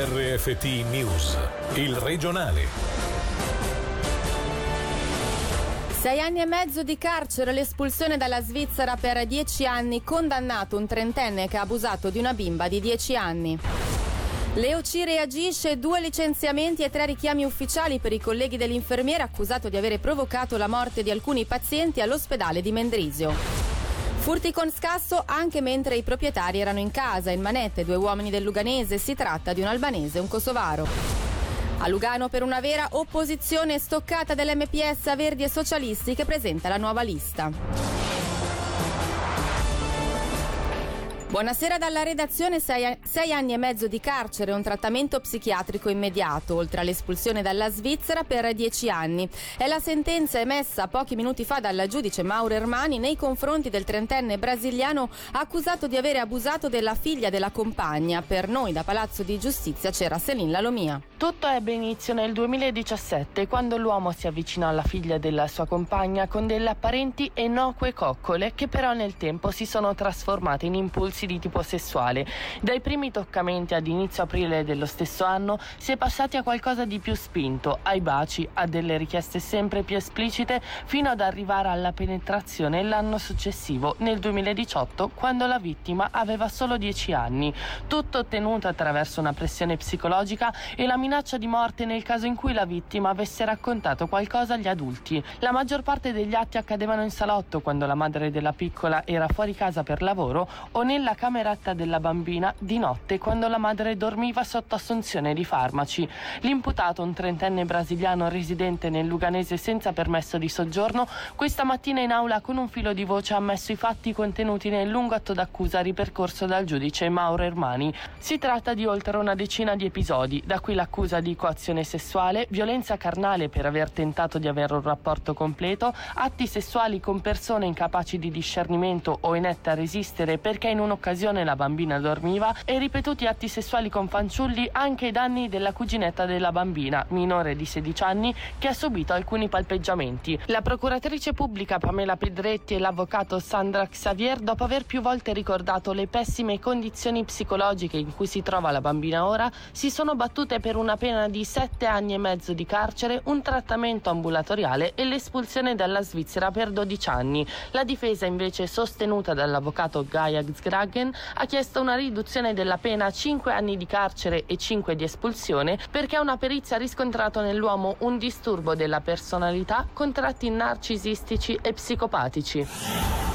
RFT News, il regionale. Sei anni e mezzo di carcere, l'espulsione dalla Svizzera per dieci anni, condannato un trentenne che ha abusato di una bimba di dieci anni. L'EOC reagisce, due licenziamenti e tre richiami ufficiali per i colleghi dell'infermiera accusato di avere provocato la morte di alcuni pazienti all'ospedale di Mendrisio. Furti con scasso anche mentre i proprietari erano in casa. In manette due uomini del Luganese. Si tratta di un albanese e un kosovaro. A Lugano per una vera opposizione stoccata dell'MPS a Verdi e Socialisti che presenta la nuova lista. Buonasera dalla redazione, sei, sei, anni e mezzo di carcere e un trattamento psichiatrico immediato, oltre all'espulsione dalla Svizzera per dieci anni. È la sentenza emessa pochi minuti fa dal giudice Mauro Ermani nei confronti del trentenne brasiliano accusato di avere abusato della figlia della compagna. Per noi da Palazzo di Giustizia c'era Selin Lalomia. Tutto ebbe inizio nel 2017 quando l'uomo si avvicinò alla figlia della sua compagna con delle apparenti innocue coccole che però nel tempo si sono trasformate in impulsi di tipo sessuale. Dai primi toccamenti ad inizio aprile dello stesso anno si è passati a qualcosa di più spinto, ai baci, a delle richieste sempre più esplicite, fino ad arrivare alla penetrazione l'anno successivo, nel 2018, quando la vittima aveva solo 10 anni. Tutto ottenuto attraverso una pressione psicologica e la minaccia di morte nel caso in cui la vittima avesse raccontato qualcosa agli adulti. La maggior parte degli atti accadevano in salotto quando la madre della piccola era fuori casa per lavoro o nella cameretta della bambina di notte quando la madre dormiva sotto assunzione di farmaci. L'imputato, un trentenne brasiliano residente nel Luganese senza permesso di soggiorno, questa mattina in aula con un filo di voce ha ammesso i fatti contenuti nel lungo atto d'accusa ripercorso dal giudice Mauro Ermani. Si tratta di oltre una decina di episodi, da cui l'accusa di coazione sessuale, violenza carnale per aver tentato di avere un rapporto completo, atti sessuali con persone incapaci di discernimento o inette a resistere perché in uno occasione la bambina dormiva e ripetuti atti sessuali con fanciulli anche ai danni della cuginetta della bambina, minore di 16 anni, che ha subito alcuni palpeggiamenti. La procuratrice pubblica Pamela Pedretti e l'avvocato Sandra Xavier, dopo aver più volte ricordato le pessime condizioni psicologiche in cui si trova la bambina ora, si sono battute per una pena di 7 anni e mezzo di carcere, un trattamento ambulatoriale e l'espulsione dalla Svizzera per 12 anni. La difesa invece sostenuta dall'avvocato Gaia Zgrag Volkswagen ha chiesto una riduzione della pena a 5 anni di carcere e 5 di espulsione perché una perizia ha riscontrato nell'uomo un disturbo della personalità con tratti narcisistici e psicopatici.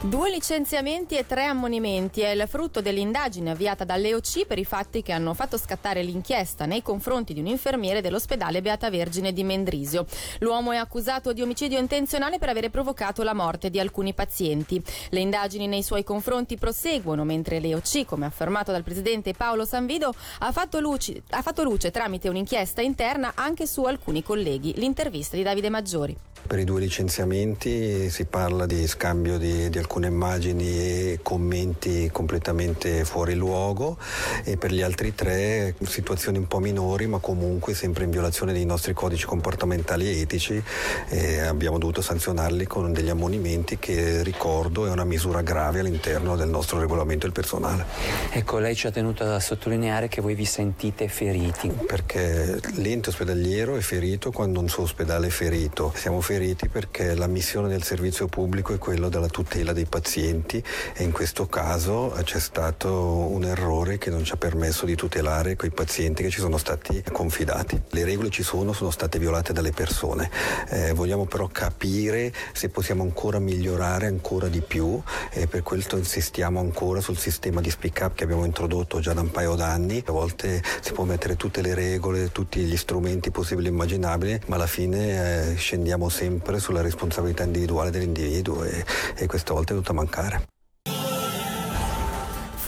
Due licenziamenti e tre ammonimenti è il frutto dell'indagine avviata dall'EOC per i fatti che hanno fatto scattare l'inchiesta nei confronti di un infermiere dell'ospedale Beata Vergine di Mendrisio. L'uomo è accusato di omicidio intenzionale per avere provocato la morte di alcuni pazienti. Le indagini nei suoi confronti proseguono mentre l'EOC, come affermato dal presidente Paolo Sanvido, ha fatto, luci, ha fatto luce tramite un'inchiesta interna anche su alcuni colleghi. L'intervista di Davide Maggiori. Per i due licenziamenti si parla di scambio di, di alcune immagini e commenti completamente fuori luogo e per gli altri tre situazioni un po' minori ma comunque sempre in violazione dei nostri codici comportamentali e etici e abbiamo dovuto sanzionarli con degli ammonimenti che ricordo è una misura grave all'interno del nostro regolamento del personale. Ecco, lei ci ha tenuto a sottolineare che voi vi sentite feriti. Perché l'ente ospedaliero è ferito quando un suo ospedale è ferito. Siamo feriti perché la missione del servizio pubblico è quella della tutela dei pazienti e in questo caso c'è stato un errore che non ci ha permesso di tutelare quei pazienti che ci sono stati confidati. Le regole ci sono, sono state violate dalle persone. Eh, vogliamo però capire se possiamo ancora migliorare ancora di più e per questo insistiamo ancora sul sistema di speak up che abbiamo introdotto già da un paio d'anni. A volte si può mettere tutte le regole, tutti gli strumenti possibili e immaginabili, ma alla fine eh, scendiamo sempre sulla responsabilità individuale dell'individuo e, e questa volta è venuta a mancare.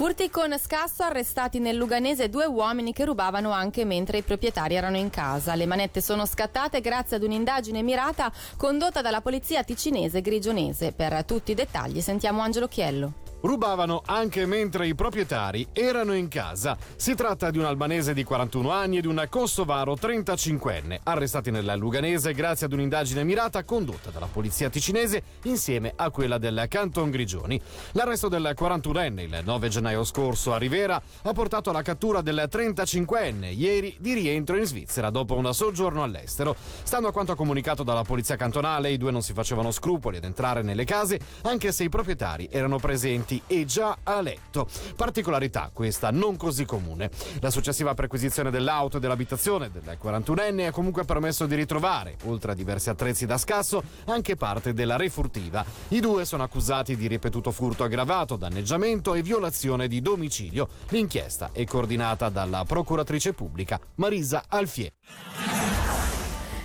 Furti con scasso arrestati nel Luganese due uomini che rubavano anche mentre i proprietari erano in casa. Le manette sono scattate grazie ad un'indagine mirata condotta dalla polizia ticinese grigionese. Per tutti i dettagli sentiamo Angelo Chiello. Rubavano anche mentre i proprietari erano in casa. Si tratta di un albanese di 41 anni e di un kosovaro 35enne, arrestati nella Luganese grazie ad un'indagine mirata condotta dalla polizia ticinese insieme a quella del Canton Grigioni. L'arresto del 41enne il 9 gennaio scorso a Rivera ha portato alla cattura del 35enne ieri di rientro in Svizzera dopo un soggiorno all'estero. Stando a quanto comunicato dalla polizia cantonale, i due non si facevano scrupoli ad entrare nelle case anche se i proprietari erano presenti e già a letto. Particolarità questa non così comune. La successiva perquisizione dell'auto e dell'abitazione del 41enne ha comunque permesso di ritrovare, oltre a diversi attrezzi da scasso, anche parte della refurtiva. I due sono accusati di ripetuto furto aggravato, danneggiamento e violazione di domicilio. L'inchiesta è coordinata dalla procuratrice pubblica Marisa Alfier.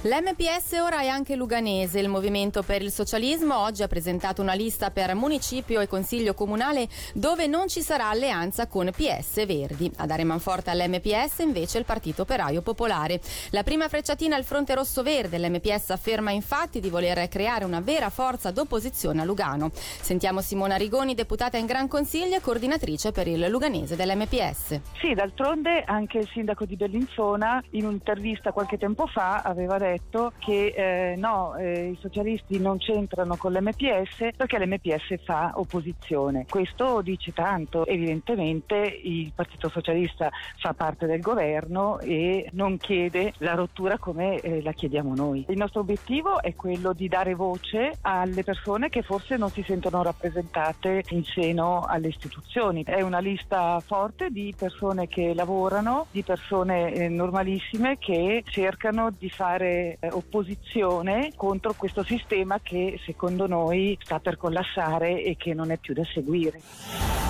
L'MPS ora è anche luganese. Il Movimento per il Socialismo oggi ha presentato una lista per municipio e consiglio comunale dove non ci sarà alleanza con PS Verdi. A dare manforte all'MPS invece il Partito Operaio Popolare. La prima frecciatina al fronte rosso-verde. L'MPS afferma infatti di voler creare una vera forza d'opposizione a Lugano. Sentiamo Simona Rigoni, deputata in Gran Consiglio e coordinatrice per il luganese dell'MPS. Sì, d'altronde anche il sindaco di Bellinzona in un'intervista qualche tempo fa aveva detto detto che eh, no, eh, i socialisti non c'entrano con l'MPS perché l'MPS fa opposizione. Questo dice tanto, evidentemente il Partito Socialista fa parte del governo e non chiede la rottura come eh, la chiediamo noi. Il nostro obiettivo è quello di dare voce alle persone che forse non si sentono rappresentate in seno alle istituzioni. È una lista forte di persone che lavorano, di persone eh, normalissime che cercano di fare eh, opposizione contro questo sistema che secondo noi sta per collassare e che non è più da seguire.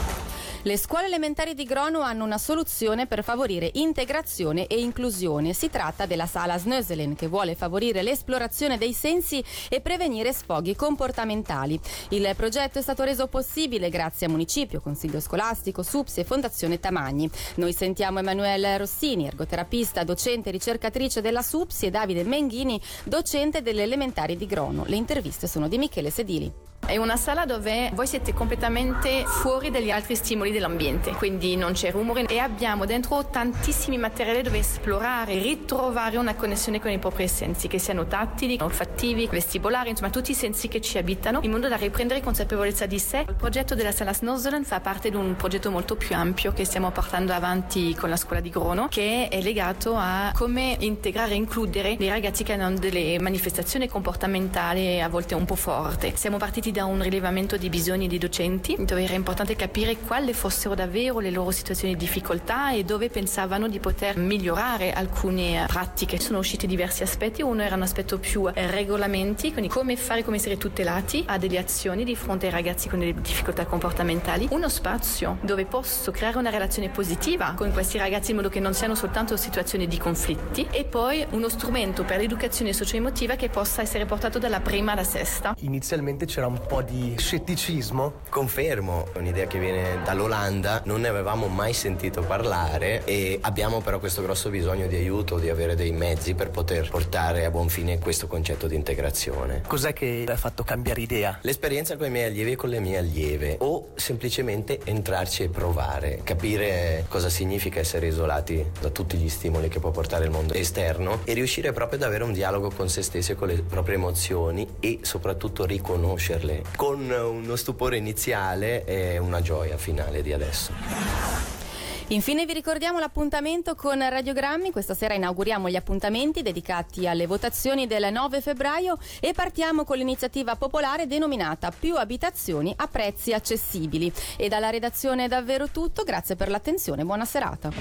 Le scuole elementari di Grono hanno una soluzione per favorire integrazione e inclusione. Si tratta della sala Snöselen che vuole favorire l'esplorazione dei sensi e prevenire sfoghi comportamentali. Il progetto è stato reso possibile grazie a Municipio, Consiglio Scolastico, SUPSI e Fondazione Tamagni. Noi sentiamo Emanuele Rossini, ergoterapista, docente e ricercatrice della SUPSI e Davide Menghini, docente delle elementari di Grono. Le interviste sono di Michele Sedili. È una sala dove voi siete completamente fuori dagli altri stimoli dell'ambiente, quindi non c'è rumore e abbiamo dentro tantissimi materiali dove esplorare, ritrovare una connessione con i propri sensi, che siano tattili, olfattivi, vestibolari, insomma tutti i sensi che ci abitano, in modo da riprendere consapevolezza di sé. Il progetto della sala Snozzelen fa parte di un progetto molto più ampio che stiamo portando avanti con la scuola di Grono, che è legato a come integrare e includere dei ragazzi che hanno delle manifestazioni comportamentali a volte un po' forti. Siamo partiti da un rilevamento di bisogni dei docenti, dove era importante capire quali fossero davvero le loro situazioni di difficoltà e dove pensavano di poter migliorare alcune pratiche. Sono usciti diversi aspetti, uno era un aspetto più regolamenti, quindi come fare, come essere tutelati a delle azioni di fronte ai ragazzi con delle difficoltà comportamentali, uno spazio dove posso creare una relazione positiva con questi ragazzi in modo che non siano soltanto situazioni di conflitti e poi uno strumento per l'educazione socio-emotiva che possa essere portato dalla prima alla sesta. Inizialmente c'era un po' di scetticismo. Confermo, è un'idea che viene dall'Olanda, non ne avevamo mai sentito parlare e abbiamo però questo grosso bisogno di aiuto, di avere dei mezzi per poter portare a buon fine questo concetto di integrazione. Cos'è che ha fatto cambiare idea? L'esperienza con i miei allievi e con le mie allieve o semplicemente entrarci e provare, capire cosa significa essere isolati da tutti gli stimoli che può portare il mondo esterno e riuscire proprio ad avere un dialogo con se stessi e con le proprie emozioni e soprattutto riconoscerle con uno stupore iniziale e una gioia finale di adesso. Infine vi ricordiamo l'appuntamento con Radiogrammi. Questa sera inauguriamo gli appuntamenti dedicati alle votazioni del 9 febbraio e partiamo con l'iniziativa popolare denominata Più abitazioni a prezzi accessibili. E dalla redazione è davvero tutto. Grazie per l'attenzione. Buona serata.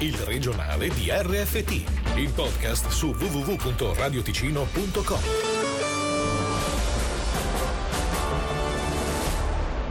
Il regionale di RFT, il podcast su www.radioticino.com.